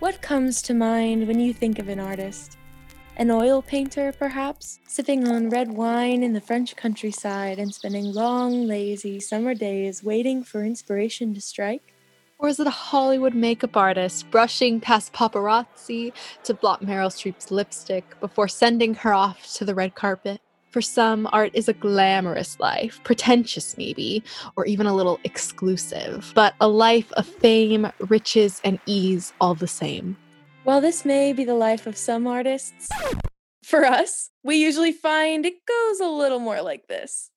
What comes to mind when you think of an artist? An oil painter, perhaps, sipping on red wine in the French countryside and spending long, lazy summer days waiting for inspiration to strike? Or is it a Hollywood makeup artist brushing past paparazzi to blot Meryl Streep's lipstick before sending her off to the red carpet? For some, art is a glamorous life, pretentious maybe, or even a little exclusive, but a life of fame, riches, and ease all the same. While this may be the life of some artists, for us, we usually find it goes a little more like this.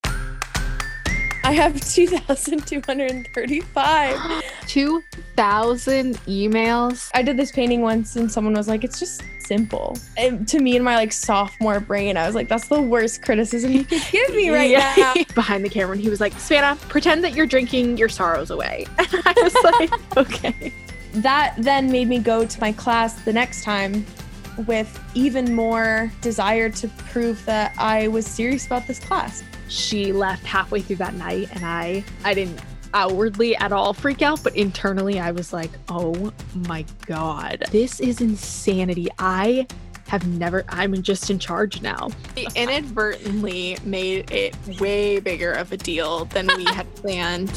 I have 2,235. 2,000 emails? I did this painting once and someone was like, it's just simple. And to me, in my like sophomore brain, I was like, that's the worst criticism you could give me right Yeah. now. Behind the camera, and he was like, Savannah, pretend that you're drinking your sorrows away. And I was like, okay. That then made me go to my class the next time with even more desire to prove that I was serious about this class. She left halfway through that night, and I, I didn't outwardly at all freak out, but internally I was like, oh my God, this is insanity. I have never, I'm just in charge now. We inadvertently made it way bigger of a deal than we had planned.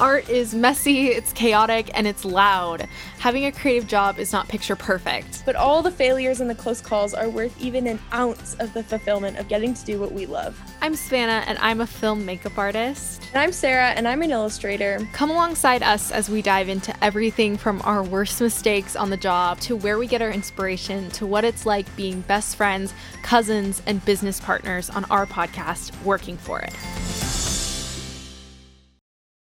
Art is messy, it's chaotic, and it's loud. Having a creative job is not picture perfect. But all the failures and the close calls are worth even an ounce of the fulfillment of getting to do what we love. I'm Savannah, and I'm a film makeup artist. And I'm Sarah, and I'm an illustrator. Come alongside us as we dive into everything from our worst mistakes on the job to where we get our inspiration to what it's like being best friends, cousins, and business partners on our podcast, Working for It.